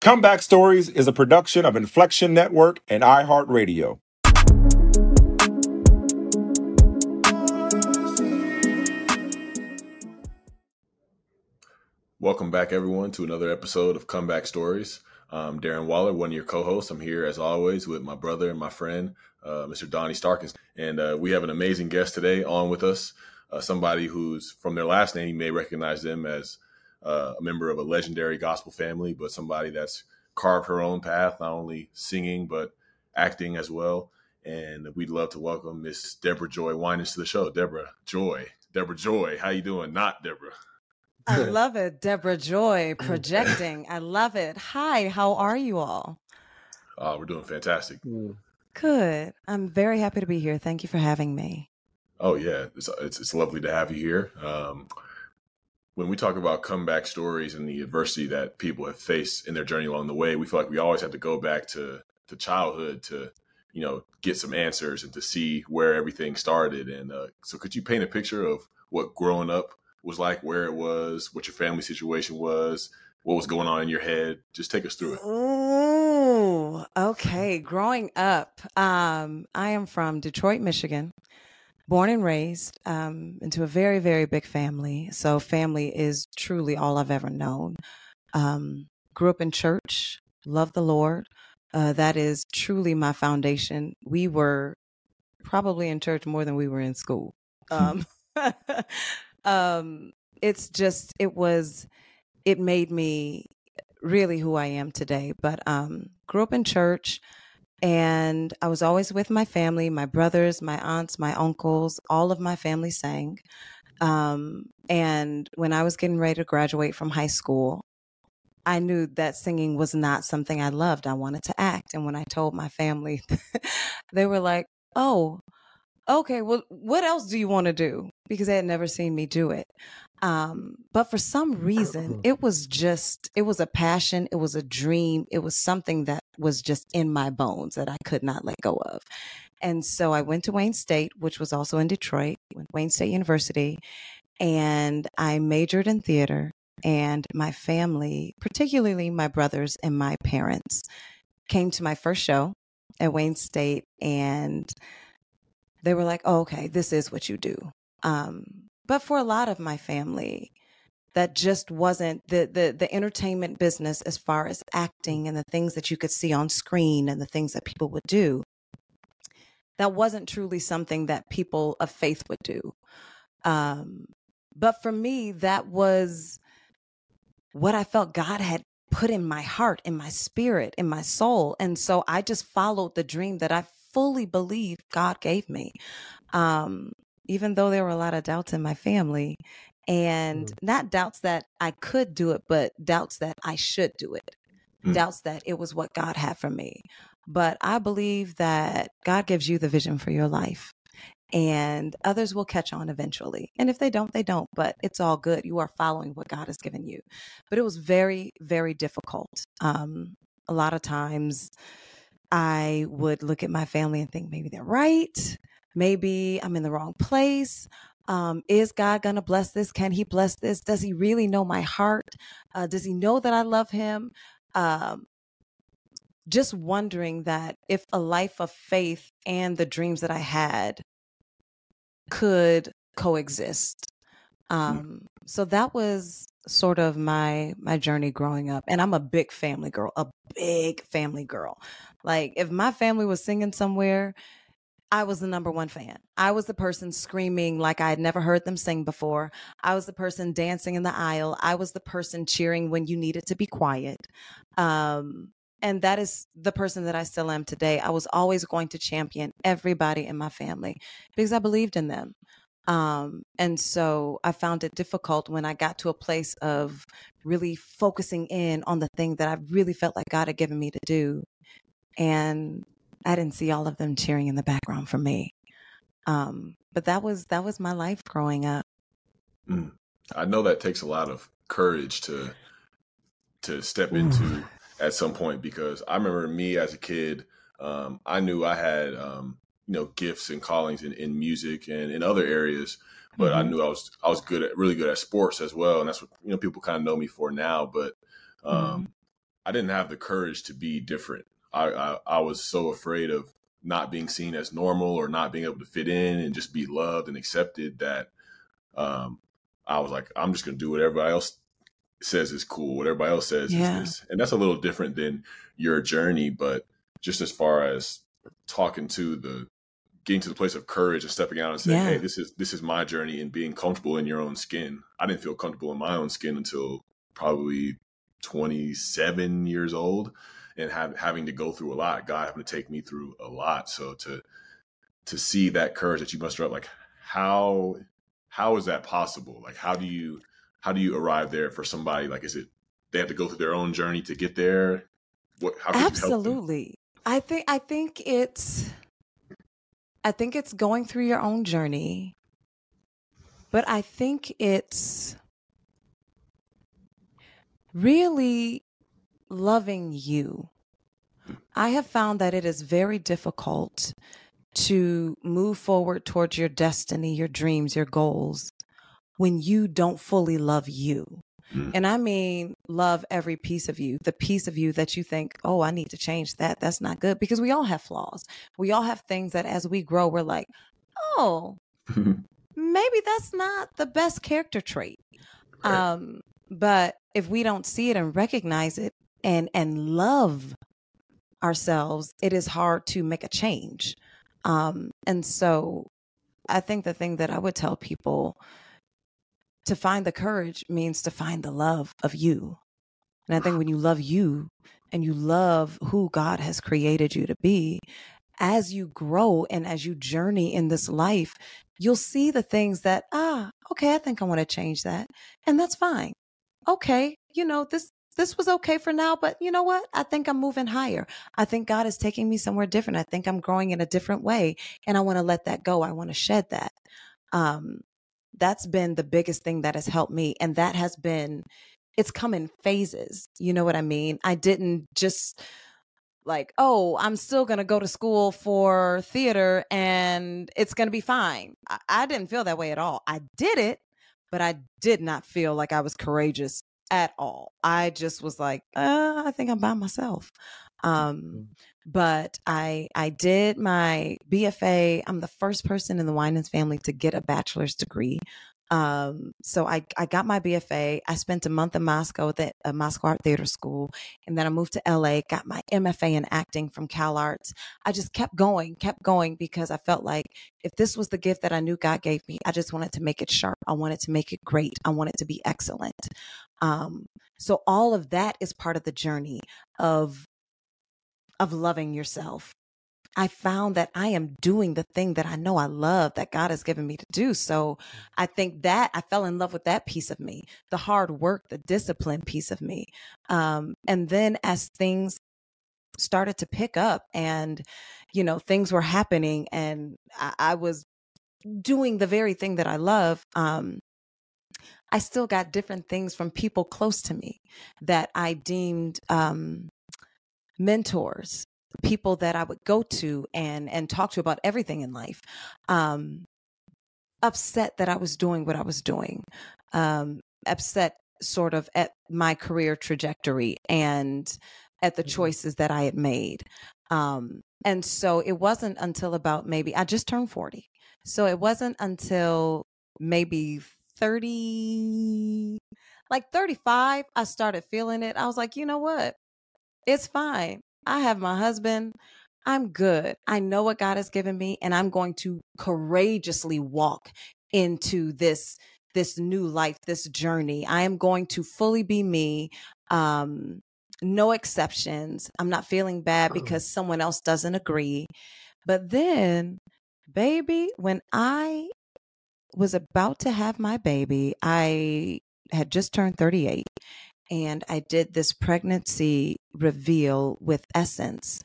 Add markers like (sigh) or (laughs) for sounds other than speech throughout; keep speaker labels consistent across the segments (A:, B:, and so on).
A: Comeback Stories is a production of Inflection Network and iHeartRadio.
B: Welcome back, everyone, to another episode of Comeback Stories. I'm Darren Waller, one of your co-hosts. I'm here as always with my brother and my friend, uh, Mr. Donny Starkins, and uh, we have an amazing guest today on with us. Uh, somebody who's from their last name, you may recognize them as uh, a member of a legendary gospel family, but somebody that's carved her own path, not only singing but acting as well. And we'd love to welcome Miss Deborah Joy Winans to the show. Deborah Joy, Deborah Joy, how you doing? Not Deborah.
C: I (laughs) love it. Deborah Joy (clears throat) projecting. I love it. Hi, how are you all?
B: Uh, we're doing fantastic.
C: Good. I'm very happy to be here. Thank you for having me.
B: Oh yeah, it's it's, it's lovely to have you here. Um, when we talk about comeback stories and the adversity that people have faced in their journey along the way, we feel like we always have to go back to to childhood to you know get some answers and to see where everything started. And uh, so, could you paint a picture of what growing up was like, where it was, what your family situation was, what was going on in your head? Just take us through it.
C: Oh, okay. Growing up, um, I am from Detroit, Michigan, born and raised um, into a very, very big family. So, family is truly all I've ever known. Um, grew up in church, love the Lord. Uh, that is truly my foundation. We were probably in church more than we were in school. Um, (laughs) (laughs) um, it's just, it was, it made me really who I am today. But um, grew up in church and I was always with my family, my brothers, my aunts, my uncles, all of my family sang. Um, and when I was getting ready to graduate from high school, I knew that singing was not something I loved. I wanted to act. And when I told my family, (laughs) they were like, oh, okay, well, what else do you want to do? Because they had never seen me do it. Um, but for some reason, it was just, it was a passion, it was a dream, it was something that was just in my bones that I could not let go of. And so I went to Wayne State, which was also in Detroit, Wayne State University, and I majored in theater. And my family, particularly my brothers and my parents, came to my first show at Wayne State and they were like, oh, okay, this is what you do. Um, but for a lot of my family, that just wasn't the, the the entertainment business as far as acting and the things that you could see on screen and the things that people would do. That wasn't truly something that people of faith would do. Um, but for me, that was what I felt God had put in my heart, in my spirit, in my soul. And so I just followed the dream that I fully believe God gave me. Um, even though there were a lot of doubts in my family and mm. not doubts that I could do it, but doubts that I should do it, mm. doubts that it was what God had for me. But I believe that God gives you the vision for your life and others will catch on eventually. And if they don't, they don't, but it's all good. You are following what God has given you. But it was very, very difficult. Um, a lot of times I would look at my family and think maybe they're right maybe I'm in the wrong place. Um, is God going to bless this? Can He bless this? Does He really know my heart? Uh, does He know that I love Him? Um, just wondering that if a life of faith and the dreams that I had could coexist.
B: Mm.
C: Um, so that was sort of my my journey growing up, and I'm a big family girl, a big family girl. Like if my family was singing somewhere, I was the number one fan. I was the person screaming like I had never heard them sing before. I was the person dancing in the aisle. I was the person cheering when you needed to be quiet. Um, and that is the person that I still am today. I was always going to champion everybody in my family because I believed in them. Um, and so I found it difficult when I got to a place of really focusing in on the thing that I really felt like God had given me to do. And I didn't see all of them cheering in the background for me. Um, but that was that was my life growing up.
B: Mm. I know that takes a lot of courage to to step into at some point because I remember me as a kid. Um, I knew I had um, you know gifts and callings in, in music and in other areas, but I
C: Mhm.
B: knew I was I was good at really good at sports as well, and that's what you know people kind of know me for now. But um, I didn't have the courage to be different. I, I I was so afraid of not being seen as normal or not being able to fit in and just be loved and accepted that um, I was like, I'm just gonna do what everybody else says is cool, what everybody else says
C: Yeah.
B: is this. And that's a little different than your journey, but just as far as talking to the getting to the place of courage and stepping out and saying,
C: Yeah.
B: Hey, this is this is my journey and being comfortable in your own skin. I didn't feel comfortable in my own skin until probably 27 years old and have, having to go through a lot, God having to take me through a lot. So to to see that courage that you muster up, like how how is that possible? Like how do you how do you arrive there for somebody? Like is it they have to go through their own journey to get there? What?
C: Absolutely. I think I think it's I think it's going through your own journey. But I think it's really loving you. I have found that it is very difficult to move forward towards your destiny, your dreams, your goals when you don't fully love you.
B: Mm.
C: And I mean, love every piece of you, the piece of you that you think, oh, I need to change that. That's not good because we all have flaws. We all have things that as we grow, we're like, oh, (laughs) maybe that's not the best character trait.
B: Right.
C: Um, but if we don't see it and recognize it and and love ourselves, it is hard to make a change. Um, and so I think the thing that I would tell people to find the courage means to find the love of you. And I think when you love you and you love who God has created you to be, as you grow and as you journey in this life, you'll see the things that, ah, okay, I think I want to change that. And that's fine. Okay, you know, this this was okay for now, but you know what? I think I'm moving higher. I think God is taking me somewhere different. I think I'm growing in a different way and I want to let that go. I want to shed that. Um that's been the biggest thing that has helped me and that has been it's come in phases. You know what I mean? I didn't just like, oh, I'm still going to go to school for theater and it's going to be fine. I, I didn't feel that way at all. I did it, but I did not feel like I was courageous at all. I just was like, uh, I think I'm by myself. Um, but I I did my BFA. I'm the first person in the Winans family to get a bachelor's degree. Um, so I I got my BFA. I spent a month in Moscow at a Moscow Art Theater School, and then I moved to LA. Got my MFA in acting from Cal Arts. I just kept going, kept going because I felt like if this was the gift that I knew God gave me, I just wanted to make it sharp. I wanted to make it great. I wanted to be excellent. Um, so all of that is part of the journey of of loving yourself. I found that I am doing the thing that I know I love that God has given me to do. So I think that I fell in love with that piece of me, the hard work, the discipline piece of me. Um, and then as things started to pick up and, you know, things were happening and I, I was doing the very thing that I love, um, I still got different things from people close to me that I deemed um, mentors people that I would go to and and talk to about everything in life. Um, upset that I was doing what I was doing. Um, upset sort of at my career trajectory and at the mm-hmm. choices that I had made. Um, and so it wasn't until about maybe I just turned 40. So it wasn't until maybe 30 like 35 I started feeling it. I was like, "You know what? It's fine. I have my husband. I'm good. I know what God has given me and I'm going to courageously walk into this this new life, this journey. I am going to fully be me. Um no exceptions. I'm not feeling bad because someone else doesn't agree. But then, baby, when I was about to have my baby, I had just turned 38 and I did this pregnancy reveal with Essence.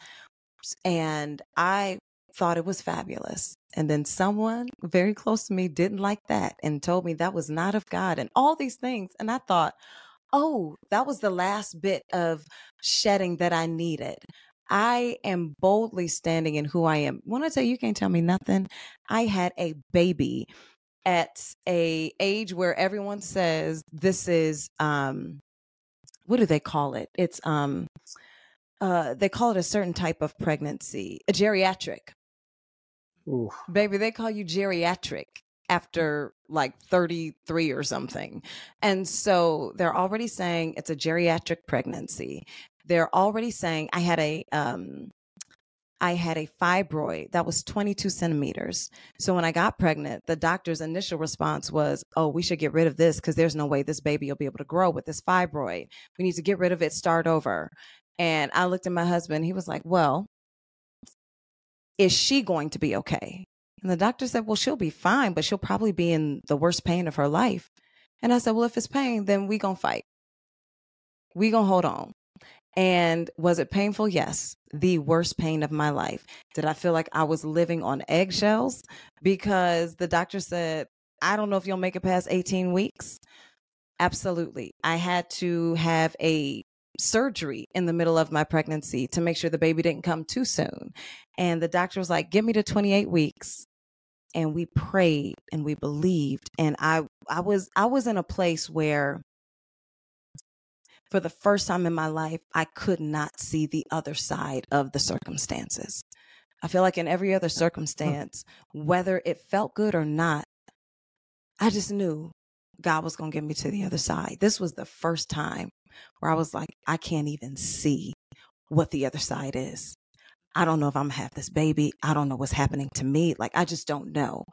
C: And I thought it was fabulous. And then someone very close to me didn't like that and told me that was not of God and all these things. And I thought, oh, that was the last bit of shedding that I needed. I am boldly standing in who I am. When I tell you, you can't tell me nothing. I had a baby at a age where everyone says this is um what do they call it? It's um uh they call it a certain type of pregnancy, a geriatric. Ooh. Baby, they call you geriatric after like 33 or something. And so they're already saying it's a geriatric pregnancy. They're already saying I had a um I had a fibroid that was 22 centimeters. So when I got pregnant, the doctor's initial response was, Oh, we should get rid of this because there's no way this baby will be able to grow with this fibroid. We need to get rid of it, start over. And I looked at my husband. He was like, Well, is she going to be okay? And the doctor said, Well, she'll be fine, but she'll probably be in the worst pain of her life. And I said, Well, if it's pain, then we gonna fight. We gonna hold on. And was it painful? Yes. The worst pain of my life. Did I feel like I was living on eggshells? Because the doctor said, I don't know if you'll make it past 18 weeks. Absolutely. I had to have a surgery in the middle of my pregnancy to make sure the baby didn't come too soon. And the doctor was like, give me to 28 weeks. And we prayed and we believed. And I I was I was in a place where for the first time in my life, I could not see the other side of the circumstances. I feel like in every other circumstance, whether it felt good or not, I just knew God was going to get me to the other side. This was the first time where I was like, I can't even see what the other side is. I don't know if I'm gonna have this baby. I don't know what's happening to me. Like, I just don't know.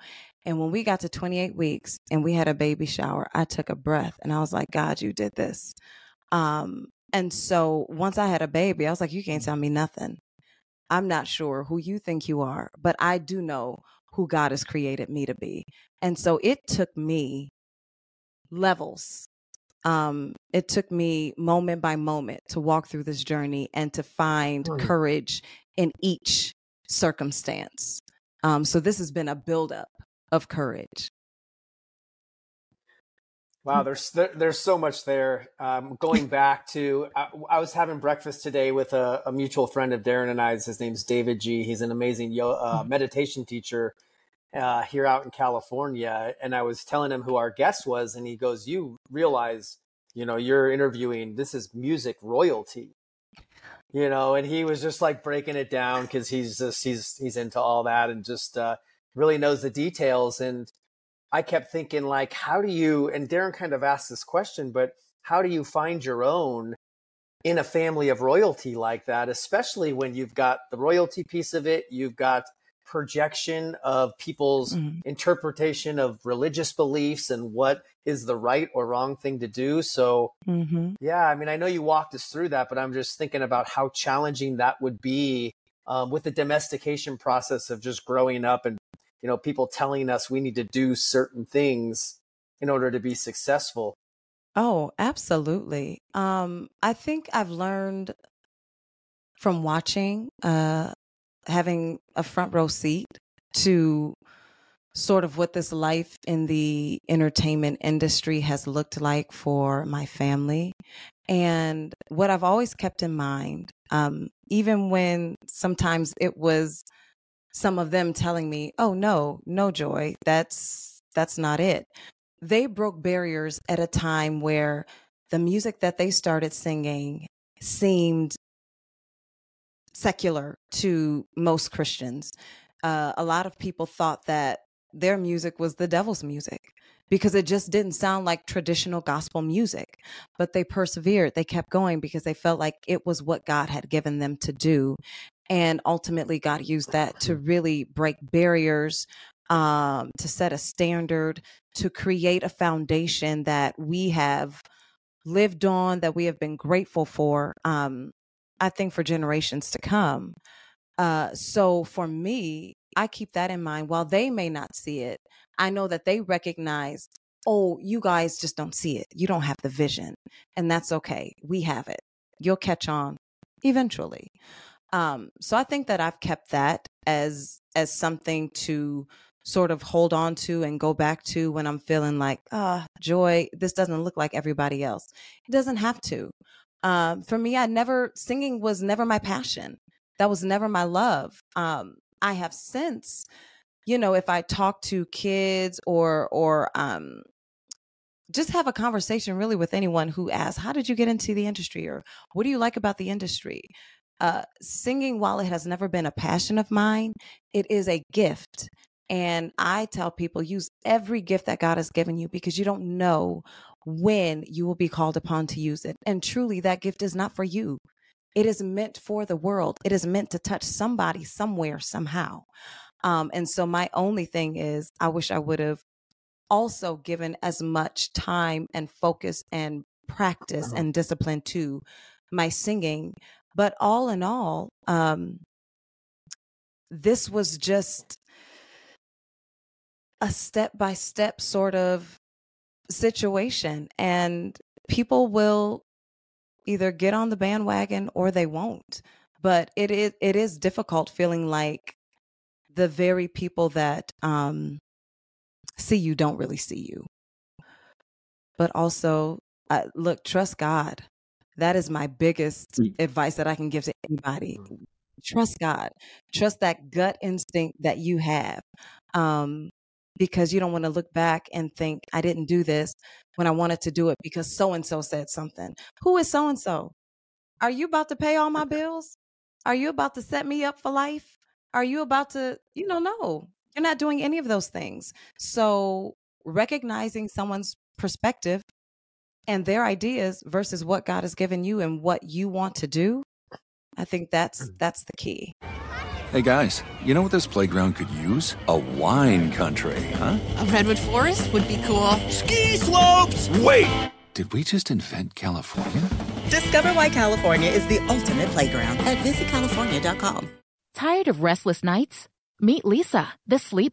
C: And when we got to 28 weeks and we had a baby shower, I took a breath and I was like, God, you did this. Um, and so once I had a baby, I was like, you can't tell me nothing. I'm not sure who you think you are, but I do know who God has created me to be. And so it took me levels. Um, it took me moment by moment to walk through this journey and to find right. courage in each circumstance. Um, so this has been a buildup of courage.
D: Wow, there's there, there's so much there. Um, going (laughs) back to, I, I, was having breakfast today with a, a, mutual friend of Darren and I's. His name's David G. He's an amazing yo, uh, hmm. meditation teacher uh, here out in California. And I was telling him who our guest was, and he goes, "You realize, you know, you're interviewing. This is music royalty." You know, and he was just like breaking it down because he's just he's he's into all that and just uh, really knows the details and I kept thinking like, how do you, and Darren kind of asked this question, but how do you find your own in a family of royalty like that, especially when you've got the royalty piece of it, you've got projection of people's mm-hmm. interpretation of religious beliefs and what is the right or wrong thing to do. So, mm-hmm. yeah, I mean, I know you walked us through that, but I'm just thinking about how challenging that would be um, with the domestication process of just growing up and you know, people telling us we need to do certain things in order to be successful.
C: Oh, absolutely. Um, I think I've learned from watching, uh, having a front row seat to sort of what this life in the entertainment industry has looked like for my family. And what I've always kept in mind, um, even when sometimes it was some of them telling me, "Oh no, no joy, that's that's not it." They broke barriers at a time where the music that they started singing seemed secular to most Christians. Uh, a lot of people thought that their music was the devil's music because it just didn't sound like traditional gospel music. But they persevered, they kept going because they felt like it was what God had given them to do. And ultimately, God used that to really break barriers, um, to set a standard, to create a foundation that we have lived on, that we have been grateful for, um, I think, for generations to come. Uh, so for me, I keep that in mind. While they may not see it, I know that they recognize, oh, you guys just don't see it. You don't have the vision. And that's okay. We have it. You'll catch on eventually. Um, so I think that I've kept that as as something to sort of hold on to and go back to when I'm feeling like, ah, joy, this doesn't look like everybody else. It doesn't have to. Um, for me, I never, singing was never my passion. That was never my love. Um, I have since, you know, if I talk to kids or, or, um, just have a conversation really with anyone who asks, How did you get into the industry? or What do you like about the industry? Uh, singing, while it has never been a passion of mine, it is a gift. And I tell people use every gift that God has given you because you don't know when you will be called upon to use it. And truly, that gift is not for you. It is meant for the world. It is meant to touch somebody somewhere, somehow. Um, and so, my only thing is, I wish I would have also given as much time and focus and practice uh-huh. and discipline to my singing. But all in all, um, this was just a step by step sort of situation and people will either get on the bandwagon or they won't but it is it is difficult feeling like the very people that um see you don't really see you. But also uh, look trust god that is my biggest mm. advice that i can give to anybody mm. trust god trust that gut instinct that you have um because you don't want to look back and think, I didn't do this when I wanted to do it because so and so said something. Who is so and so? Are you about to pay all my bills? Are you about to set me up for life? Are you about to, you know, no, you're not doing any of those things. So recognizing someone's perspective and their ideas versus what God has given you and what you want to do, I think that's mm. that's the key.
E: Hey guys, you know what this playground could use? A wine country, huh?
F: A redwood forest would be cool.
G: Ski slopes!
E: Wait! Did we just invent California?
H: Discover why California is the ultimate playground at visitcalifornia.com.
I: Tired of restless nights? Meet Leesa, the sleep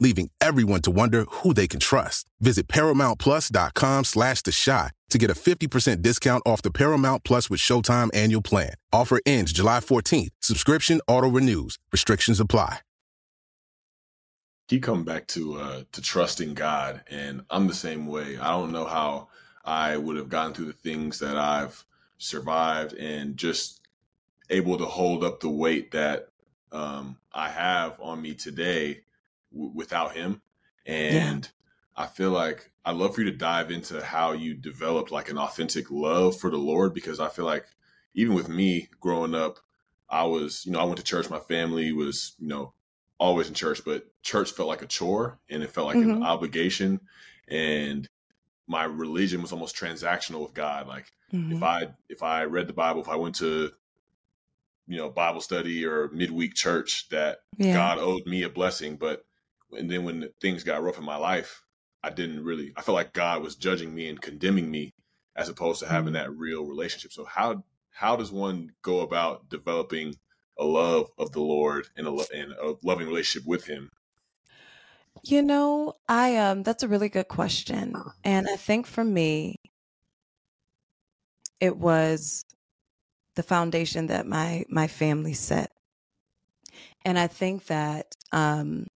J: leaving everyone to wonder who they can trust. Visit ParamountPlus.com slash The Chi to get a 50% discount off the Paramount Plus with Showtime annual plan. Offer ends July 14th. Subscription auto-renews. Restrictions apply
B: keep coming back to uh, to trusting God, and I'm the same way. I don't know how I would have gotten through the things that I've survived, and just able to hold up the weight that um, I have on me today w- without him. And yeah. I feel like I'd love for you to dive into how you developed like an authentic love for the Lord because I feel like even with me growing up, I was, you know, I went to church. My family was, you know, always in church, but church felt like a chore and it felt like mm-hmm. an obligation. And my religion was almost transactional with God. Like mm-hmm. if I if I read the Bible, if I went to you know Bible study or midweek church, that yeah. God owed me a blessing. But and then when things got rough in my life, I didn't really. I felt like God was judging me and condemning me, as opposed to having mm-hmm. that real relationship. So how how does one go about developing a love of the Lord and a, and a loving relationship with Him?
C: You know, I um that's a really good question. And I think for me it was the foundation that my my family set. And I think that um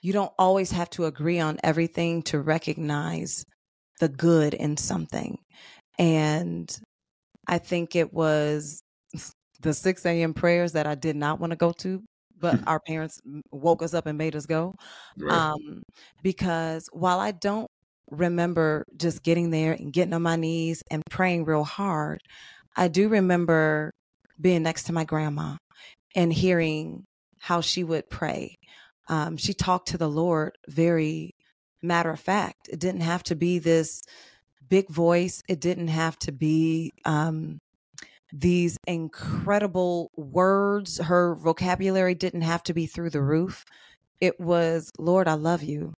C: you don't always have to agree on everything to recognize the good in something. And I think it was (laughs) the 6 a.m. prayers that I did not want to go to but (laughs) our parents woke us up and made us go. Right. Um, because while I don't remember just getting there and getting on my knees and praying real hard, I do remember being next to my grandma and hearing how she would pray. Um, she talked to the Lord very matter of fact. It didn't have to be this big voice. It didn't have to be um, these incredible words. Her vocabulary didn't have to be through the roof. It was, Lord, I love you.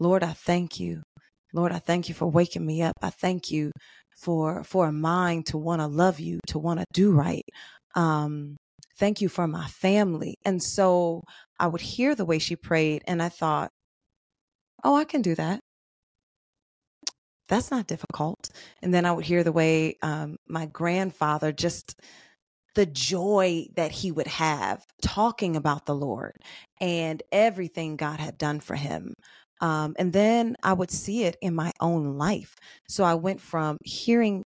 C: Lord, I thank you. Lord, I thank you for waking me up. I thank you for for a mind to want to love you, to want to do right. Um, thank you for my family. And so I would hear the way she prayed, and I thought, oh, I can do that that's not difficult. And then I would hear the way um, my grandfather just the joy that he would have talking about the Lord and everything God had done for him. Um, and then I would see it in my own life. So I went from hearing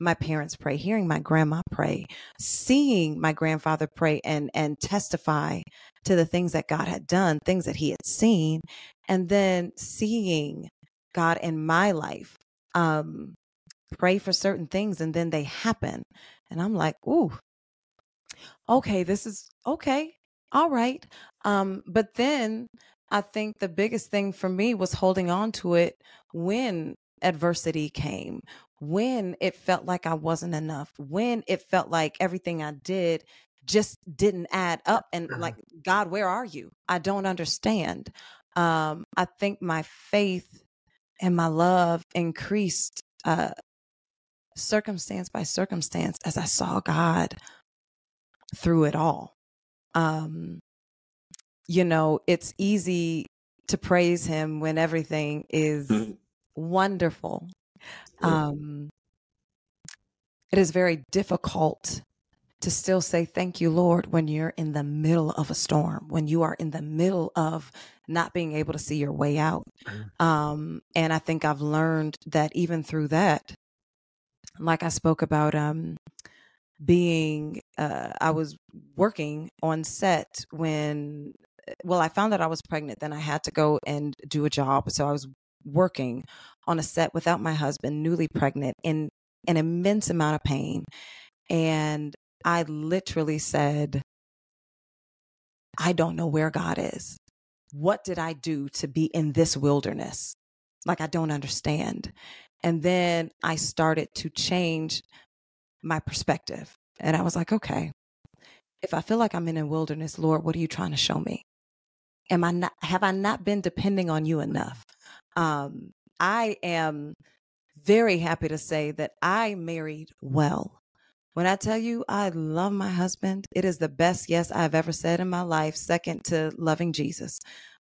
C: my parents pray, hearing my grandma pray, seeing my grandfather pray and and testify to the things that God had done, things that he had seen, and then seeing God in my life. Um, pray for certain things and then they happen. And I'm like, ooh, okay, this is okay. All right. Um, but then I think the biggest thing for me was holding on to it when adversity came, when it felt like I wasn't enough, when it felt like everything I did just didn't add up and like god where are you i don't understand um i think my faith and my love increased uh, circumstance by circumstance as I saw God through it all. Um, you know, it's easy to praise Him when everything is mm-hmm. wonderful. Um, it is very difficult to still say thank you, Lord, when you're in the middle of a storm, when you are in the middle of not being able to see your way out. Mm. Um, and I think I've learned that even through that, like I spoke about, um, being, uh, I was working on set when, well, I found out I was pregnant. Then I had to go and do a job. So I was working on a set without my husband, newly pregnant, in an immense amount of pain. And I literally said, I don't know where God is. What did I do to be in this wilderness? Like, I don't understand. And then I started to change my perspective. And I was like, okay, if I feel like I'm in a wilderness, Lord, what are you trying to show me? Am I not, have I not been depending on you enough? Um, I am very happy to say that I married well. When I tell you I love my husband, it is the best yes I've ever said in my life, second to loving Jesus.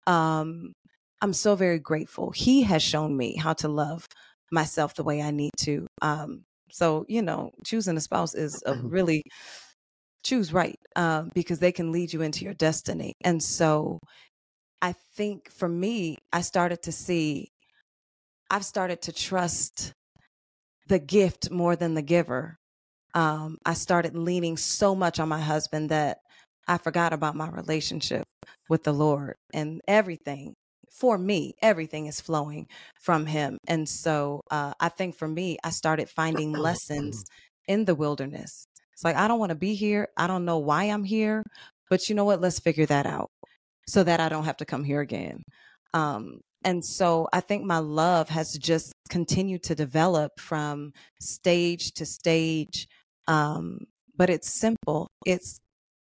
C: Um, I'm so very grateful. He has shown me how to love myself the way I need to. Um, so, you know, choosing a spouse is a (clears throat) really choose right um, because they can lead you into your destiny. And so I think for me, I started to see, I've started to trust the gift more than the giver um, I started leaning so much on my husband that I forgot about my relationship with the Lord and everything. For me, everything is flowing from Him. And so uh, I think for me, I started finding lessons (clears throat) in the wilderness. It's like, I don't want to be here. I don't know why I'm here, but you know what? Let's figure that out so that I don't have to come here again. Um, and so I think my love has just continued to develop from stage to stage. Um, but it's simple. It's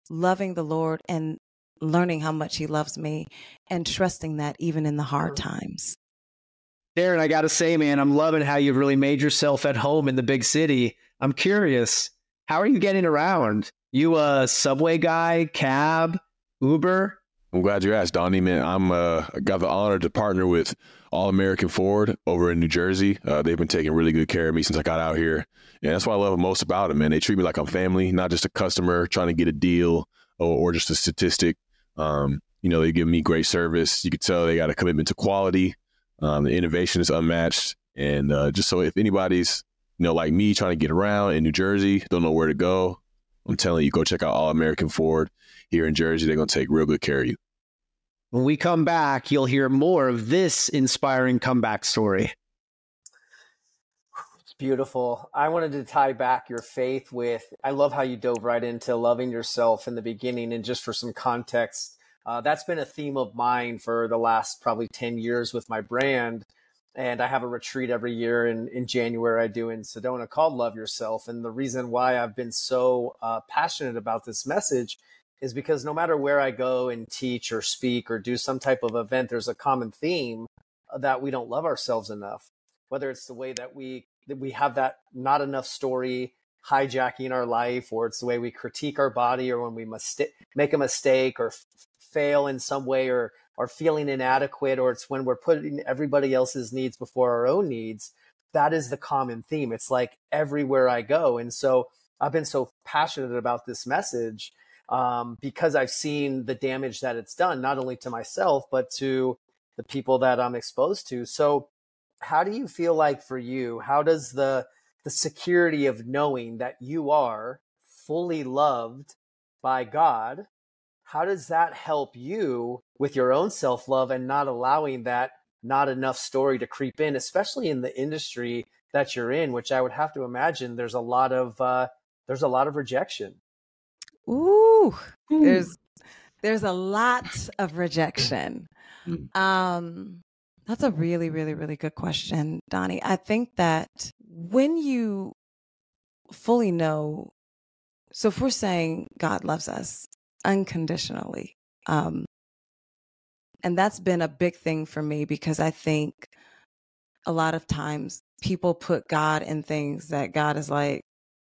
C: loving the Lord and learning how much He loves me and trusting that even in the hard times.
K: Darren, I got to say, man, I'm loving how you've really made yourself at home in the big city. I'm curious, how are you getting around? You a subway guy, cab, Uber?
B: I'm glad you asked, Donnie. Man, I'm uh, got the honor to partner with All American Ford over in New Jersey. Uh, they've been taking really good care of me since I got out here, and that's what I love most about them. Man, they treat me like I'm family, not just a customer trying to get a deal or, or just a statistic. Um, you know, they give me great service. You could tell they got a commitment to quality. Um, the innovation is unmatched, and uh, just so if anybody's you know like me trying to get around in New Jersey, don't know where to go, I'm telling you, go check out All American Ford here in Jersey. They're going to take real good care of you.
K: When we come back, you'll hear more of this inspiring comeback story.
D: It's beautiful. I wanted to tie back your faith with, I love how you dove right into loving yourself in the beginning. And just for some context, uh, that's been a theme of mine for the last probably 10 years with my brand. And I have a retreat every year in, in January I do in Sedona called Love Yourself. And the reason why I've been so uh, passionate about this message is because no matter where I go and teach or speak or do some type of event, there's a common theme that we don't love ourselves enough. Whether it's the way that we that we have that not enough story hijacking our life, or it's the way we critique our body, or when we must make a mistake or f- fail in some way, or are feeling inadequate, or it's when we're putting everybody else's needs before our own needs. That is the common theme. It's like everywhere I go, and so I've been so passionate about this message um, because I've seen the damage that it's done, not only to myself, but to the people that I'm exposed to. So, how do you feel like for you? How does the the security of knowing that you are fully loved by God, how does that help you with your own self love and not allowing that not enough story to creep in, especially in the industry that you're in, which I would have to imagine there's a lot of uh, there's a lot of rejection.
C: Ooh, there's there's a lot of rejection. Mm. Um, that's a really, really, really good question, Donny. I think that when you fully know, so if we're saying God loves us unconditionally, um, and that's been a big thing for me because I think a lot of times people put God in things that God is like,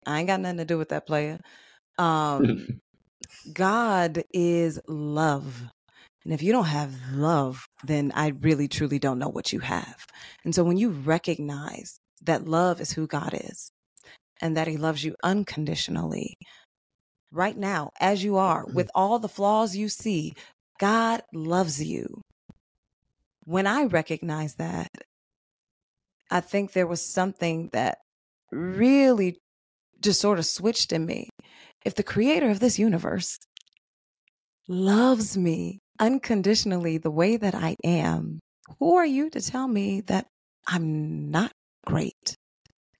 C: I ain't got nothing to do with that player. Um, (laughs) God is love. And if you don't have love, then I really truly don't know what you have. And so when you recognize that love is who God is and that he loves you unconditionally, right now, as you are, mm-hmm. with all the flaws you see, God loves you. When I recognize that, I think there was something that really just sort of switched in me if the creator of this universe loves me unconditionally the way that I am, who are you to tell me that I'm not great?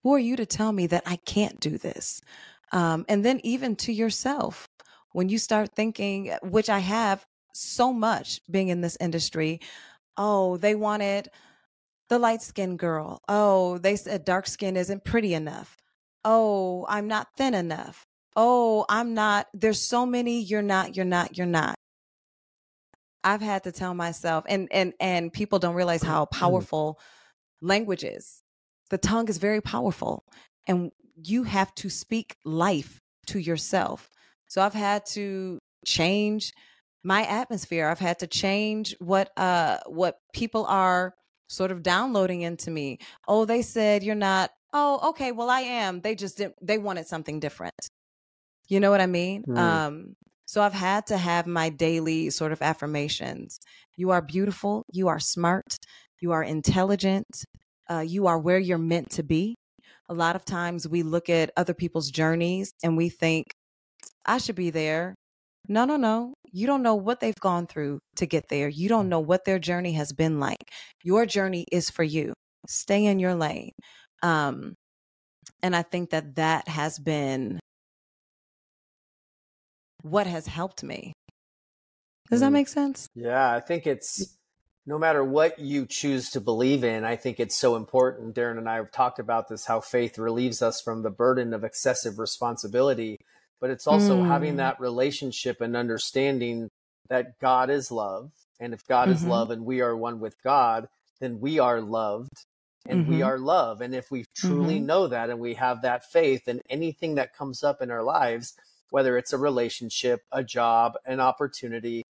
C: Who are you to tell me that I can't do this? Um, and then even to yourself, when you start thinking, which I have so much being in this industry, oh, they wanted the light skinned girl. Oh, they said dark skin isn't pretty enough. Oh, I'm not thin enough oh, I'm not, there's so many, you're not, you're not, you're not. I've had to tell myself, and and and people don't realize how mm. powerful language is. The tongue is very powerful, and you have to speak life to yourself. So I've had to change my atmosphere. I've had to change what uh what people are sort of downloading into me. Oh, they said you're not. Oh, okay. Well, I am. They just didn't. They wanted something different. You know what I mean? Right. Um, so I've had to have my daily sort of affirmations. You are beautiful. You are smart. You are intelligent. Uh, you are where you're meant to be. a lot of times we look at other people's journeys and we think, I should be there. No, no, no. You don't know what they've gone through to get there. You don't know what their journey has been like. Your journey is for you. Stay in your lane. Um, and I think that that has been what has helped me. Does that
D: Mm.
C: make sense?
D: Yeah, I think it's no matter what you choose to believe in, I think it's so important. Darren and I have talked about this how faith relieves us from the burden of excessive responsibility, but it's also having
C: Mm.
D: that relationship and understanding that God is love. And if God is
C: Mhm.
D: love and we are one with God, then we are loved and we
C: Mhm.
D: are love. And if we truly
C: Mhm.
D: know that and we have that faith, then anything that comes up in our lives, whether it's a relationship, a job, an opportunity,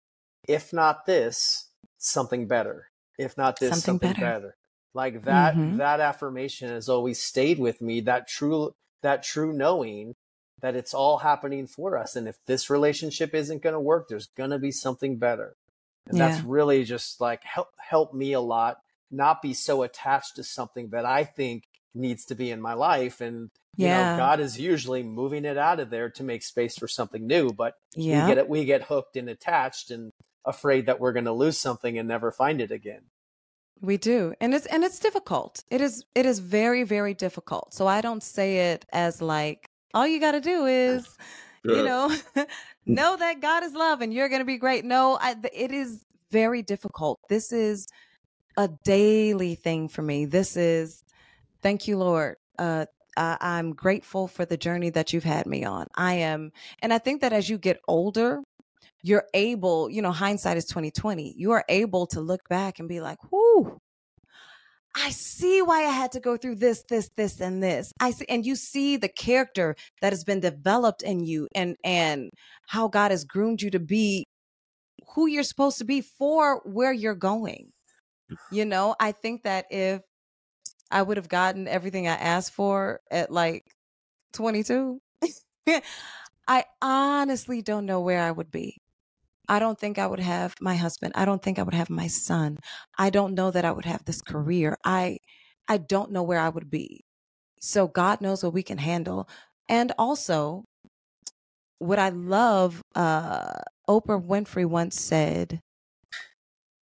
D: if not this, something better. If not this,
C: Something
D: something,
C: better.
D: better. Like that
C: Mhm.
D: that affirmation has always stayed with me, that true that true knowing that it's all happening for us. And if this relationship isn't gonna work, there's gonna be something better. And that's really just like help help me a lot, not be so attached to something that I think needs to be in my life. And you
C: Yeah.
D: know, God is usually moving it out of there to make space for something new. But
C: Yeah.
D: we get it we get hooked and attached and afraid that we're gonna lose something and never find it again.
C: We do. And it's and it's difficult. It is it is very very difficult. So I don't say it as like all you got to do is (laughs) you know (laughs) mm. know that God is love and you're going to be great. No, I, it is very difficult. This is a daily thing for me. This is thank you Lord. Uh I, I'm grateful for the journey that you've had me on. I am, and I think that as you get older, you're able, you know, hindsight is 2020. You are able to look back and be like, whoo, I see why I had to go through this, this, this, and this. I see, and you see the character that has been developed in you and and how God has groomed you to be who you're supposed to be for where you're going. You know, I think that if I would have gotten everything I asked for at like 22, (laughs) I honestly don't know where I would be. I don't think I would have my husband. I don't think I would have my son. I don't know that I would have this career. I I don't know where I would be. So God knows what we can handle. And also what I love uh Oprah Winfrey once said,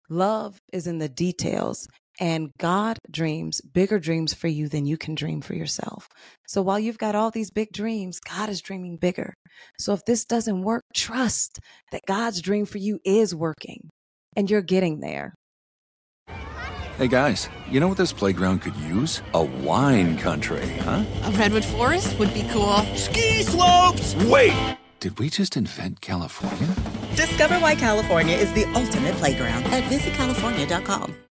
C: love is in the details and God dreams bigger dreams for you than you can dream for yourself. So while you've got all these big dreams, God is dreaming bigger. So if this doesn't work, trust that God's dream for you is working and you're getting there.
E: Hey guys, you know what this playground could use? A wine country, huh?
F: A redwood forest would be cool.
E: Ski slopes! Wait! Did we just invent California?
H: Discover why California is the ultimate playground at visitcalifornia.com.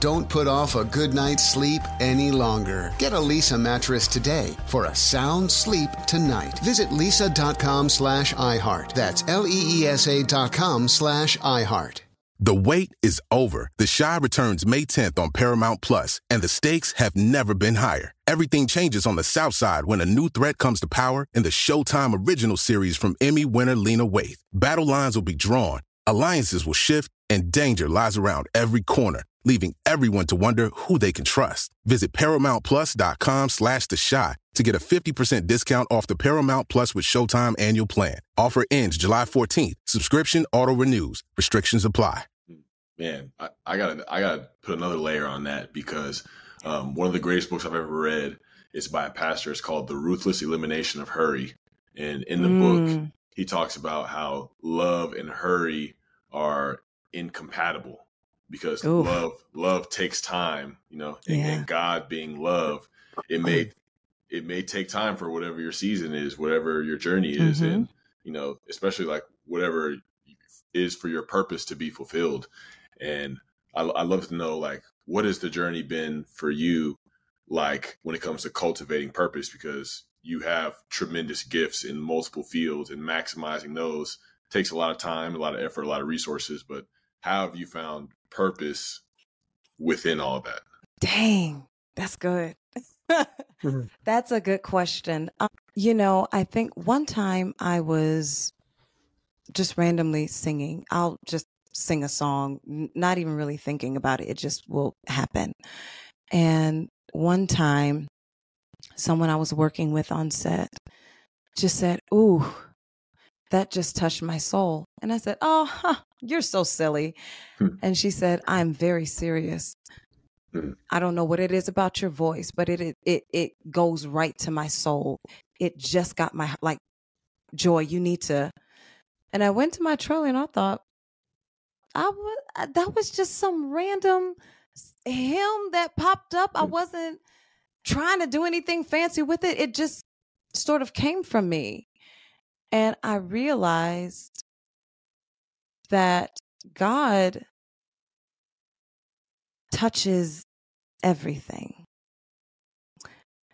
L: Don't put off a good night's sleep any longer. Get a Leesa mattress today for a sound sleep tonight. Visit leesa.com slash iHeart. That's L-E-E-S-A dot com slash iHeart.
J: The wait is over. The Chi returns May 10th on Paramount Plus, and the stakes have never been higher. Everything changes on the South Side when a new threat comes to power in the Showtime original series from Emmy winner Lena Waithe. Battle lines will be drawn, alliances will shift, and danger lies around every corner, leaving everyone to wonder who they can trust. Visit ParamountPlus.com slash The Chi to get a 50% discount off the Paramount Plus with Showtime annual plan. Offer ends July 14th. Subscription auto-renews. Restrictions apply.
B: Man, I, I gotta I gotta put another layer on that because um, one of the greatest books I've ever read is by a pastor. It's called The Ruthless Elimination of Hurry. And in the book,
C: Mm.
B: he talks about how love and hurry are incompatible. Because Oof. love love takes time, you know, and, yeah. and God being love, it may it may take time for whatever your season is, whatever your journey is, mm-hmm. and you know, especially like whatever is for your purpose to be fulfilled. And I, I love to know like what has the journey been for you, like when it comes to cultivating purpose, because you have tremendous gifts in multiple fields, and maximizing those takes a lot of time, a lot of effort, a lot of resources. But how have you found purpose within all that?
C: Dang, that's good. (laughs) Mm-hmm. That's a good question. Um, you know, I think one time I was just randomly singing. I'll just sing a song, not even really thinking about it. It just will happen. And one time, someone I was working with on set just said, Ooh, that just touched my soul. And I said, Oh, huh, you're so silly. Hmm. And she said, I'm very serious. Hmm. I don't know what it is about your voice, but it, it it it goes right to my soul. It just got my like joy. You need to. And I went to my trolley and I thought, I was that was just some random hymn that popped up. I hmm. wasn't trying to do anything fancy with it. It just sort of came from me. And I realized that God touches everything.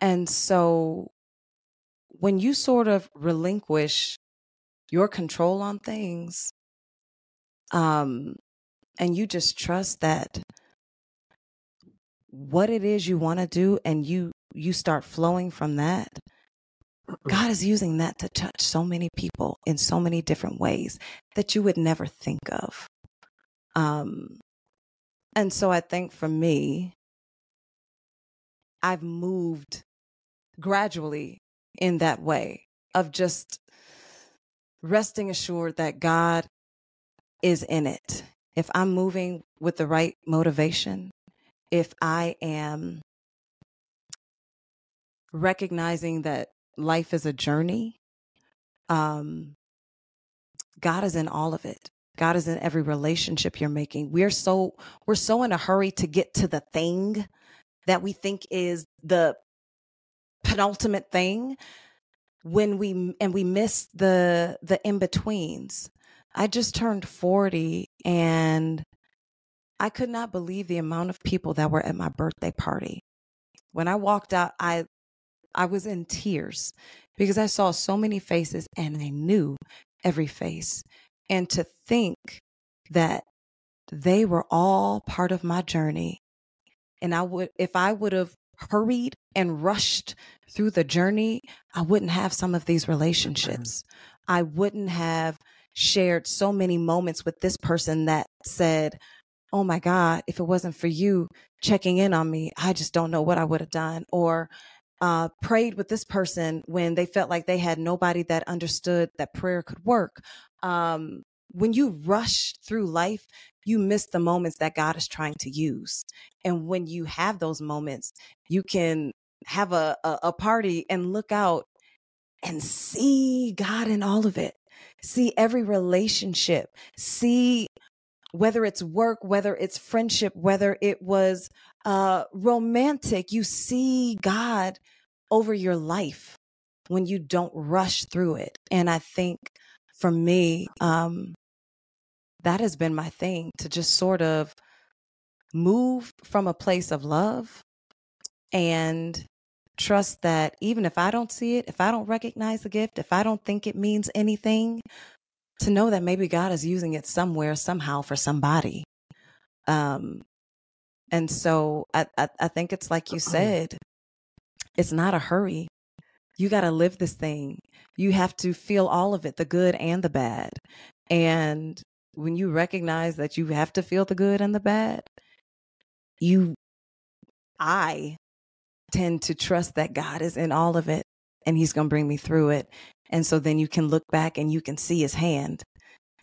C: And so when you sort of relinquish your control on things, um, and you just trust that what it is you want to do and you you start flowing from that God is using that to touch so many people in so many different ways that you would never think of. Um, and so I think for me, I've moved gradually in that way of just resting assured that God is in it. If I'm moving with the right motivation, if I am recognizing that life is a journey, um, God is in all of it. God is in every relationship you're making. We're so we're so in a hurry to get to the thing that we think is the penultimate thing when we and we miss the the in-betweens. I just turned 40 and I could not believe the amount of people that were at my birthday party. When I walked out, I I was in tears because I saw so many faces and I knew every face. And to think that they were all part of my journey. And I would, if I would have hurried and rushed through the journey, I wouldn't have some of these mm-hmm. relationships. I wouldn't have shared so many moments with this person that said, Oh my God, if it wasn't for you checking in on me, I just don't know what I would have done. Or uh, prayed with this person when they felt like they had nobody that understood that prayer could work. Um, when you rush through life, you miss the moments that God is trying to use. And when you have those moments, you can have a, a, a party and look out and see God in all of it. See every relationship. See whether it's work, whether it's friendship, whether it was uh, romantic, you see God over your life when you don't rush through it. And I think for me, um, that has been my thing to just sort of move from a place of love and trust that even if I don't see it, if I don't recognize the gift, if I don't think it means anything, to know that maybe God is using it somewhere, somehow for somebody. Um, and so I, I, I think it's like you said, it's not a hurry. You got to live this thing. You have to feel all of it, the good and the bad. And when you recognize that you have to feel the good and the bad, you, I tend to trust that God is in all of it and he's going to bring me through it. And so then you can look back and you can see his hand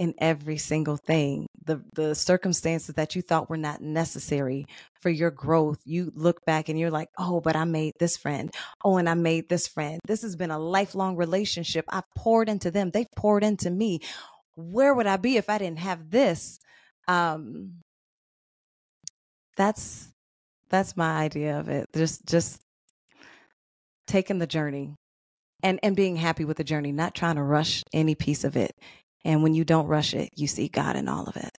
C: in every single thing. The the circumstances that you thought were not necessary for your growth, you look back and you're like, "Oh, but I made this friend. Oh, and I made this friend. This has been a lifelong relationship. I've poured into them. They've poured into me. Where would I be if I didn't have this?" Um that's that's my idea of it. Just just taking the journey and and being happy with the journey, not trying to rush any piece of it. And when you don't rush it, you see God in all of it.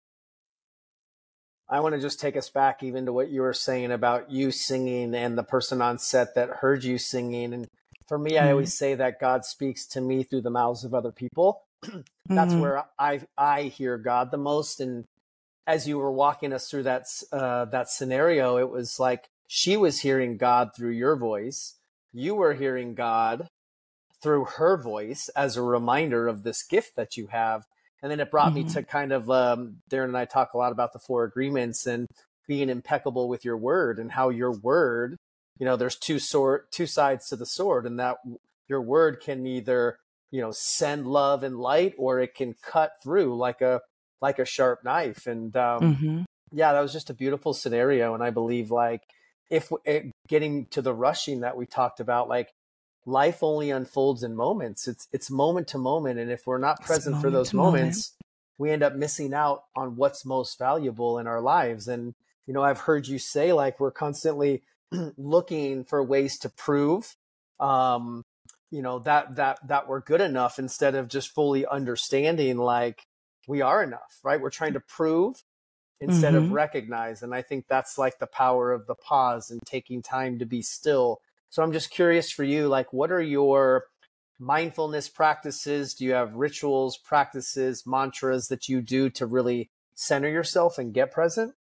D: I want to just take us back even to what you were saying about you singing and the person on set that heard you singing. And for me, mm-hmm. I always say that God speaks to me through the mouths of other people. (clears throat) That's mm-hmm. where I I hear God the most. And as you were walking us through that uh, that scenario, it was like she was hearing God through your voice. You were hearing God through her voice as a reminder of this gift that you have. And then it brought mm-hmm. me to kind of um, Darren and I talk a lot about the four agreements and being impeccable with your word and how your word, you know, there's two sword, two sides to the sword, and that your word can either you know send love and light or it can cut through like a like a sharp knife and um, mm-hmm. yeah that was just a beautiful scenario and i believe like if it, getting to the rushing that we talked about like life only unfolds in moments. It's it's moment to moment, and if we're not present for those moments, moment. we end up missing out on what's most valuable in our lives. And you know, I've heard you say like we're constantly (clears throat) looking for ways to prove, um, you know, that that that we're good enough instead of just fully understanding like we are enough, right? We're trying to prove instead mm-hmm. of recognize, and I think that's like the power of the pause and taking time to be still so I'm just curious for you, like, what are your mindfulness practices? Do you have rituals, practices, mantras that you do to really center yourself and get present?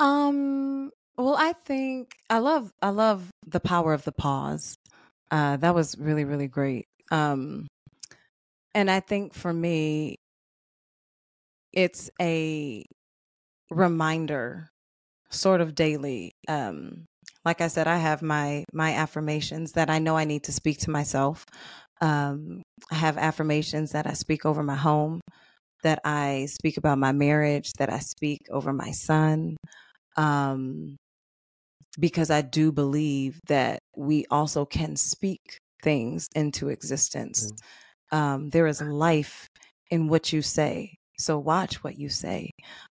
C: Um, well, I think I love I love the power of the pause. Uh, that was really really great. Um, and I think for me, it's a reminder, sort of daily, um, like I said, I have my my affirmations that I know I need to speak to myself. Um, I have affirmations that I speak over my home, that I speak about my marriage, that I speak over my son. Um, because I do believe that we also can speak things into existence. Mm. Um, there is life in what you say. So watch what you say.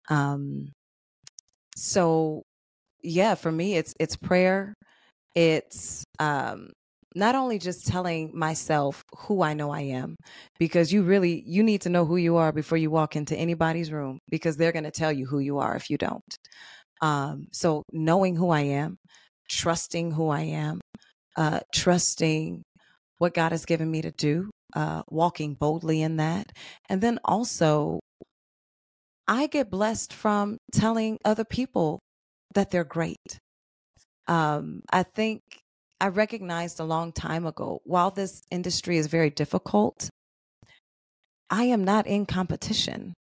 C: Um, so yeah, for me, it's it's prayer. It's um, not only just telling myself who I know I am, because you really you need to know who you are before you walk into anybody's room, because they're going to tell you who you are if you don't. Um, so knowing who I am, trusting who I am, uh, trusting what God has given me to do, uh, walking boldly in that, and then also I get blessed from telling other people that they're great. Um, I think I recognized a long time ago, while this industry is very difficult, I am not in competition.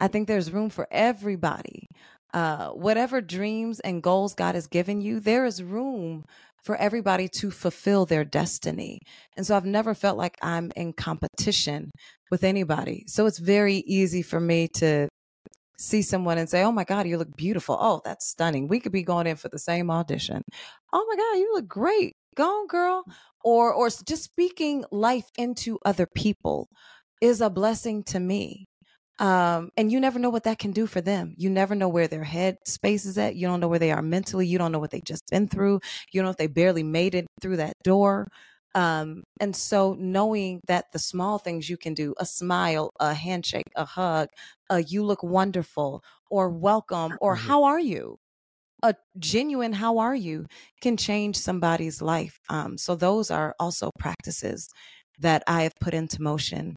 C: I think there's room for everybody. Uh, whatever dreams and goals God has given you, there is room for everybody to fulfill their destiny. And so I've never felt like I'm in competition with anybody. So it's very easy for me to see someone and say, "Oh my God, you look beautiful! Oh, that's stunning." We could be going in for the same audition. Oh my God, you look great! Go on, girl. Or or just speaking life into other people is a blessing to me. Um, and you never know what that can do for them. You never know where their head space is at. You don't know where they are mentally. You don't know what they just been through. You don't know if they barely made it through that door. Um, and so knowing that the small things you can do, a smile, a handshake, a hug, a you look wonderful, or welcome, or mm-hmm. how are you? A genuine how are you can change somebody's life. Um, so those are also practices that I have put into motion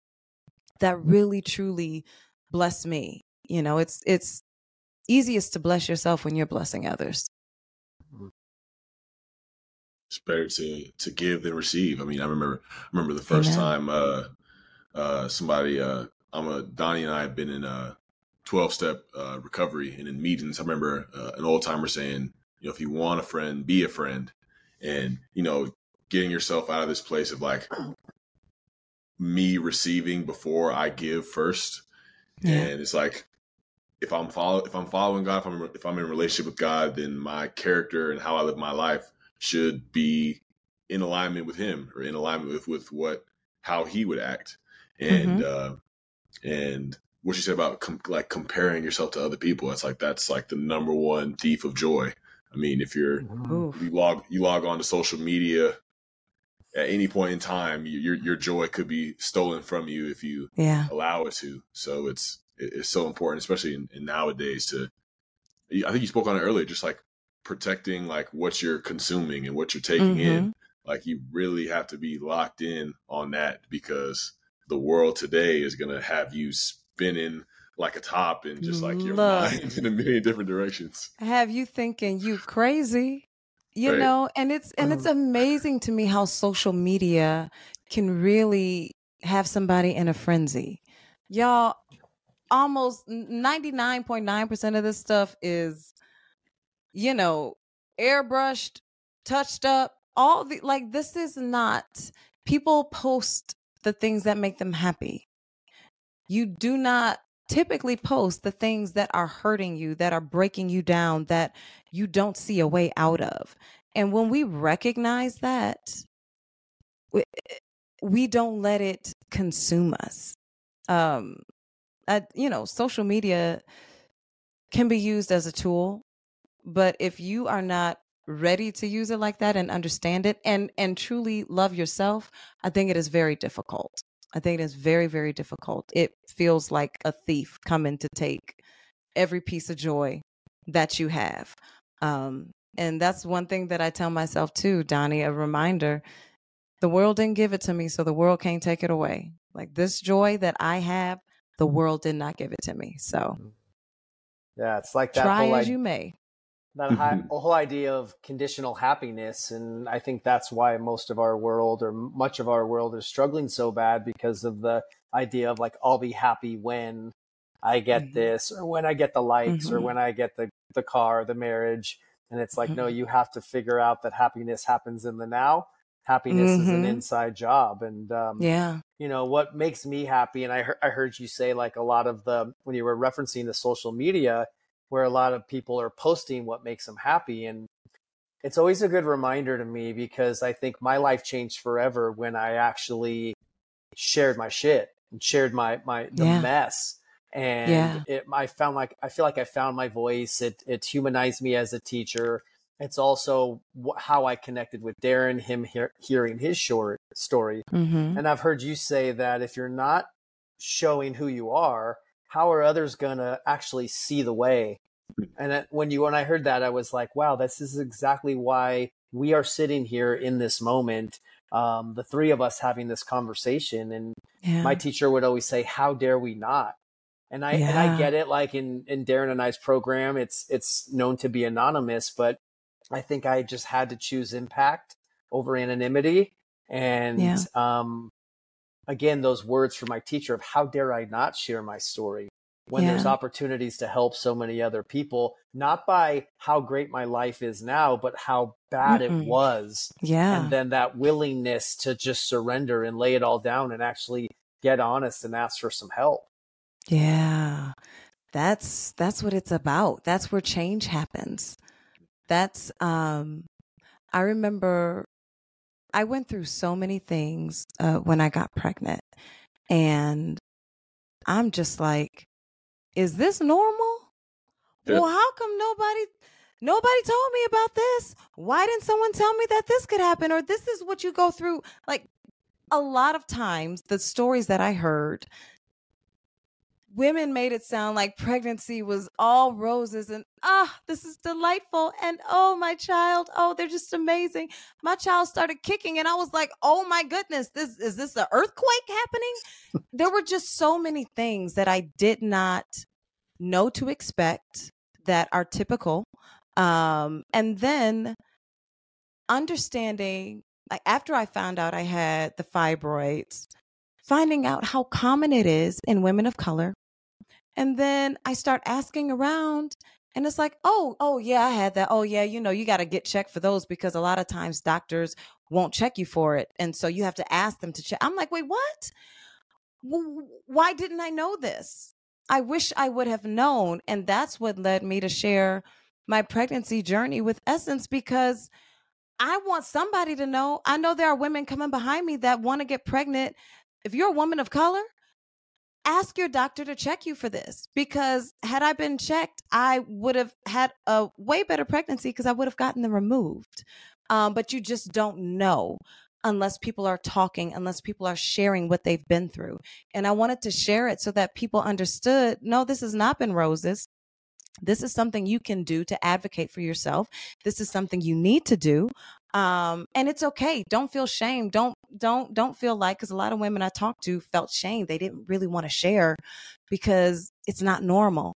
C: that really truly bless me. You know, it's it's easiest to bless yourself when you're blessing others
B: it's better to to give than receive. I mean, I remember I remember the first time uh, uh, somebody uh, I'm a Donny and I have been in a 12 step uh, recovery and in meetings. I remember uh, an old timer saying, you know, if you want a friend, be a friend, and you know, getting yourself out of this place of like me receiving before I give first, yeah. and it's like if I'm follow if I'm following God, if I'm if I'm in relationship with God, then my character and how I live my life should be in alignment with him or in alignment with with what how he would act and mm-hmm. uh and what you said about com- like comparing yourself to other people. It's like that's like the number one thief of joy. I mean, if you're Ooh. you log you log on to social media at any point in time, your your joy could be stolen from you if you
C: yeah.
B: allow it to. So it's it's so important, especially in, in nowadays. To I think you spoke on it earlier, just like protecting like what you're consuming and what you're taking mm-hmm. in. Like you really have to be locked in on that because the world today is going to have you spinning like a top and just like your Look, mind (laughs) in a million different directions.
C: Have you thinking you crazy? You right. know, and it's and it's uh-huh. amazing to me how social media can really have somebody in a frenzy. Y'all almost 99.9% of this stuff is you know, airbrushed, touched up, all the like this is not people post the things that make them happy. You do not typically post the things that are hurting you, that are breaking you down, that you don't see a way out of. And when we recognize that, we, we don't let it consume us. Um, you know, social media can be used as a tool, but if you are not ready to use it like that and understand it and and truly love yourself, I think it is very difficult. I think it is very, very difficult. It feels like a thief coming to take every piece of joy that you have. Um, and that's one thing that I tell myself too, Donny, a reminder the world didn't give it to me, so the world can't take it away. Like this joy that I have, the world did not give it to me. So,
D: yeah, it's like that.
C: Try as you may
D: that whole idea of conditional happiness and i think that's why most of our world or much of our world is struggling so bad because of the idea of like i'll be happy when i get mm-hmm. this or when i get the likes mm-hmm. or when i get the the car the marriage and it's like mm-hmm. no you have to figure out that happiness happens in the now happiness is an mm-hmm. inside job and um,
C: yeah
D: you know what makes me happy and I, he- I heard you say like a lot of the when you were referencing the social media where a lot of people are posting what makes them happy and it's always a good reminder to me because I think my life changed forever when I actually shared my shit and shared my my the yeah. mess and yeah. it, I found like I feel like I found my voice. It it humanized me as a teacher. It's also how I connected with Darren, him hearing his short story. Mm-hmm. And I've heard you say that if you're not showing who you are, how are others going to actually see the way? Hmm. And when you when I heard that, I was like, wow, this is exactly why we are sitting here in this moment. Um, the three of us having this conversation, and yeah. my teacher would always say, "How dare we not?" And I yeah. and I get it. Like in in Darren and I's program, it's it's known to be anonymous, but I think I just had to choose impact over anonymity. And yeah. um, again those words from my teacher of how dare I not share my story when yeah. there's opportunities to help so many other people, not by how great my life is now, but how bad Mm-mm. it was.
C: Yeah.
D: And then that willingness to just surrender and lay it all down and actually get honest and ask for some help.
C: Yeah. That's that's what it's about. That's where change happens. That's um I remember I went through so many things uh, when I got pregnant. And I'm just like, is this normal? Well, how come nobody nobody told me about this? Why didn't someone tell me that this could happen or this is what you go through? Like a lot of times the stories that I heard women made it sound like pregnancy was all roses and ah, this is delightful. And oh, my child, oh, they're just amazing. My child started kicking, and I was like, oh my goodness, this is this an earthquake happening? there were just so many things that I did not know to expect that are typical. Um, and then understanding like after I found out I had the fibroids, finding out how common it is in women of color and then I start asking around and it's like, oh, oh yeah, I had that. Oh yeah, you know, you got to get checked for those because a lot of times doctors won't check you for it. And so you have to ask them to check. I'm like, wait, what? Why didn't I know this? I wish I would have known. And that's what led me to share my pregnancy journey with Essence because I want somebody to know. I know there are women coming behind me that want to get pregnant. If you're a woman of color, ask your doctor to check you for this because had I been checked, I would have had a way better pregnancy because I would have gotten them removed. Um, but you just don't know unless people are talking, unless people are sharing what they've been through. And I wanted to share it so that people understood no, this has not been roses. This is something you can do to advocate for yourself. This is something you need to do. Um, and it's okay. Don't feel shame. Don't don't don't feel like because a lot of women I talked to felt shame. They didn't really want to share because it's not normal.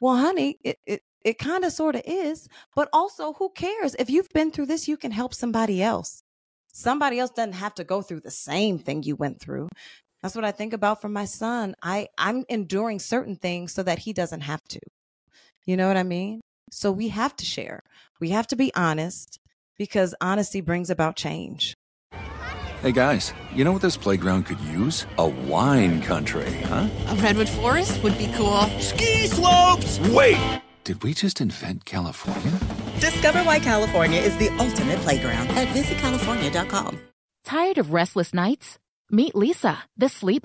C: Well, honey, it it, it kind of sort of is, but also who cares? If you've been through this, you can help somebody else. Somebody else doesn't have to go through the same thing you went through. That's what I think about for my son. I I'm enduring certain things so that he doesn't have to. You know what I mean? So we have to share. We have to be honest because honesty brings about change.
E: Hey guys, you know what this playground could use? A wine country, huh?
F: A redwood forest would be cool.
E: Ski slopes! Wait! Did we just invent California?
H: Discover why California is the ultimate playground at visitcalifornia.com.
I: Tired of restless nights? Meet Leesa, the sleep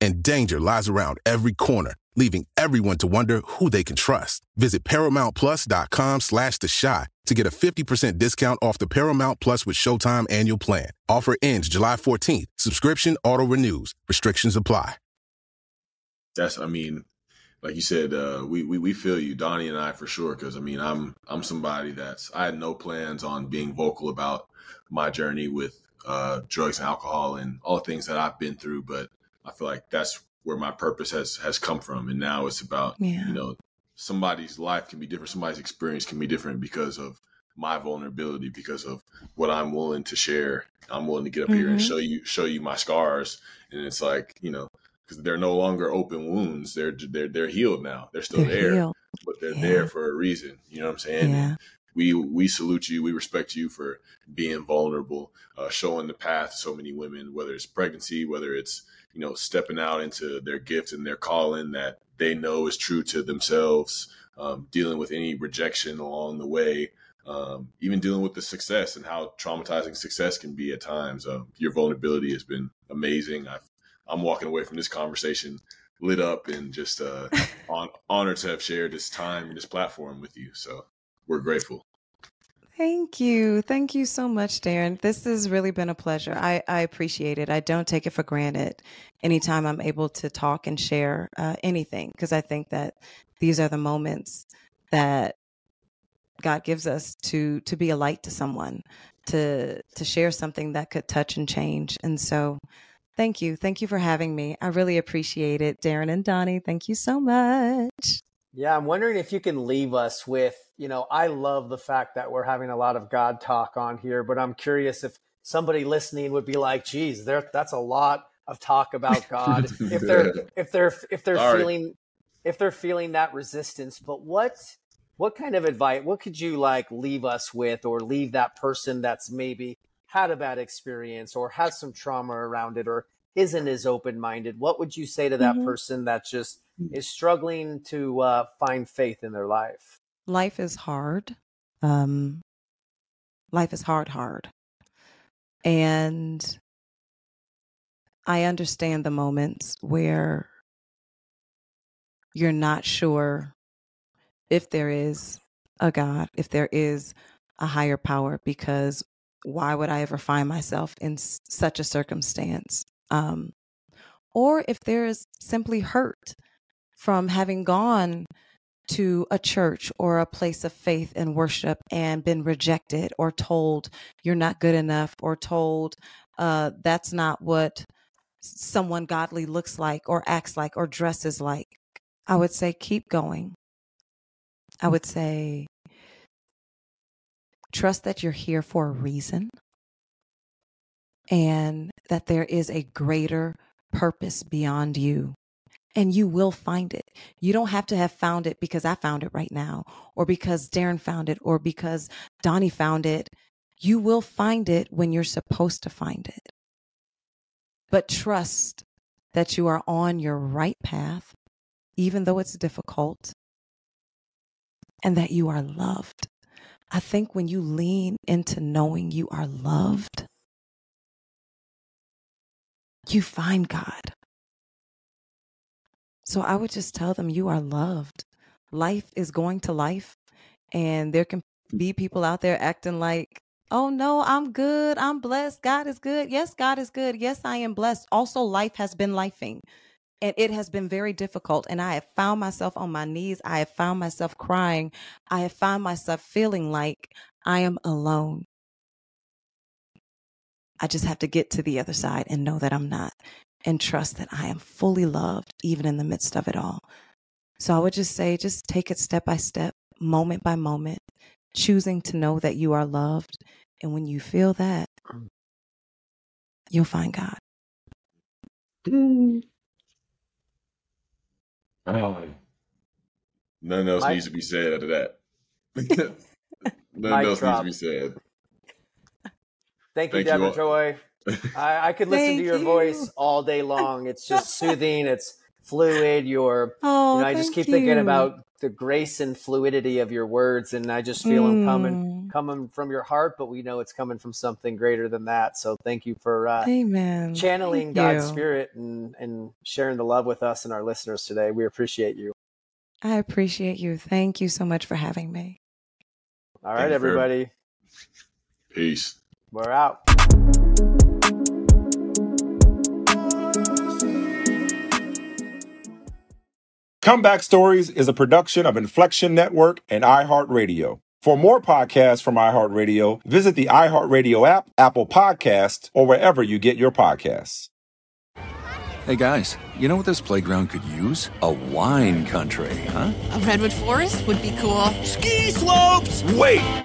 J: and danger lies around every corner, leaving everyone to wonder who they can trust. Visit ParamountPlus.com slash The Chi to get a 50% discount off the Paramount Plus with Showtime annual plan. Offer ends July 14th. Subscription auto-renews. Restrictions apply.
B: That's, I mean, like you said, uh, we, we we feel you, Donny and I for sure. Because I mean, I'm I'm somebody that's I had no plans on being vocal about my journey with uh, drugs and alcohol and all the things that I've been through, but I feel like that's where my purpose has has come from, and now it's about
C: Yeah.
B: you know somebody's life can be different, somebody's experience can be different because of my vulnerability, because of what I'm willing to share. I'm willing to get up here and
C: Mhm.
B: show you show you my scars, and it's like you know because they're no longer open wounds. They're they're they're healed now. They're still
C: They're
B: there,
C: healed.
B: but they're
C: Yeah.
B: there for a reason. You know what I'm saying?
C: Yeah.
B: We we salute you. We respect you for being vulnerable, uh, showing the path to so many women. Whether it's pregnancy, whether it's you know stepping out into their gift and their calling that they know is true to themselves, um, dealing with any rejection along the way. Um, even dealing with the success and how traumatizing success can be at times. Um, your vulnerability has been amazing. I've I'm walking away from this conversation lit up and just uh, (laughs) on, honored to have shared this time and this platform with you. So we're grateful.
C: Thank you. Thank you so much, Darren. This has really been a pleasure. I, I appreciate it. I don't take it for granted anytime I'm able to talk and share uh, anything because I think that these are the moments that God gives us to to be a light to someone, to to share something that could touch and change. And so thank you. Thank you for having me. I really appreciate it. Darren and Donny, thank you so much.
D: Yeah, I'm wondering if you can leave us with, you know, I love the fact that we're having a lot of God talk on here, but I'm curious if somebody listening would be like, geez, there that's a lot of talk about (laughs) God. if they're if they're if they're
B: Sorry.
D: feeling if they're feeling that resistance, but what what kind of advice what could you like leave us with or leave that person that's maybe had a bad experience or has some trauma around it or isn't as open-minded what would you say to that
C: Mhm.
D: person that just is struggling to uh, find faith in their life
C: life is hard. Um, life is hard, hard. And I understand the moments where you're not sure if there is a God, if there is a higher power, because why would I ever find myself in such a circumstance? Um, or if there is simply hurt from having gone to a church or a place of faith and worship and been rejected or told you're not good enough or told uh, that's not what someone godly looks like or acts like or dresses like, I would say keep going. I would say trust that you're here for a reason and that there is a greater purpose beyond you. And you will find it. You don't have to have found it because I found it right now, or because Darren found it, or because Donny found it. You will find it when you're supposed to find it. But trust that you are on your right path, even though it's difficult, and that you are loved. I think when you lean into knowing you are loved, you find God. So I would just tell them you are loved. Life is going to life, and there can mm. be people out there acting like, oh no, I'm good. I'm blessed. God is good. Yes, God is good. Yes, I am blessed. Also, life has been lifing. And it has been very difficult. And I have found myself on my knees. I have found myself crying. I have found myself feeling like I am alone. I just have to get to the other side and know that I'm not and trust that I am fully loved, even in the midst of it all. So I would just say, just take it step by step, moment by moment, choosing to know that you are loved. And when you feel that, mm. you'll find God.
B: Oh. Nothing else
D: Mike-
B: needs to be said after that. (laughs) (laughs) Nothing
D: Mic
B: else
D: drop.
B: needs to be said.
D: Thank you,
B: Thank
D: Deborah
B: all.
D: Joy. (laughs) I, I could listen to your
C: you.
D: voice all day long. It's just soothing. It's fluid. You're,
C: Oh,
D: you know, I just
C: thank
D: keep thinking about the grace and fluidity of your words, and I just feel them coming,
C: Mm.
D: coming from your heart. But we know it's coming from something greater than that. So thank you for uh,
C: Amen.
D: channeling
C: Thank
D: God's
C: you.
D: spirit and and sharing the love with us and our listeners today. We appreciate you.
C: I appreciate you. Thank you so much for having me.
D: All
B: Thank
D: right,
B: you for-
D: everybody,
B: Peace.
D: We're out.
A: Comeback Stories is a production of Inflection Network and iHeartRadio. For more podcasts from iHeartRadio, visit the iHeartRadio app, Apple Podcasts, or wherever you get your podcasts.
E: Hey guys, you know what this playground could use? A wine country, huh?
F: A redwood forest would be cool.
G: Ski slopes!
E: Wait!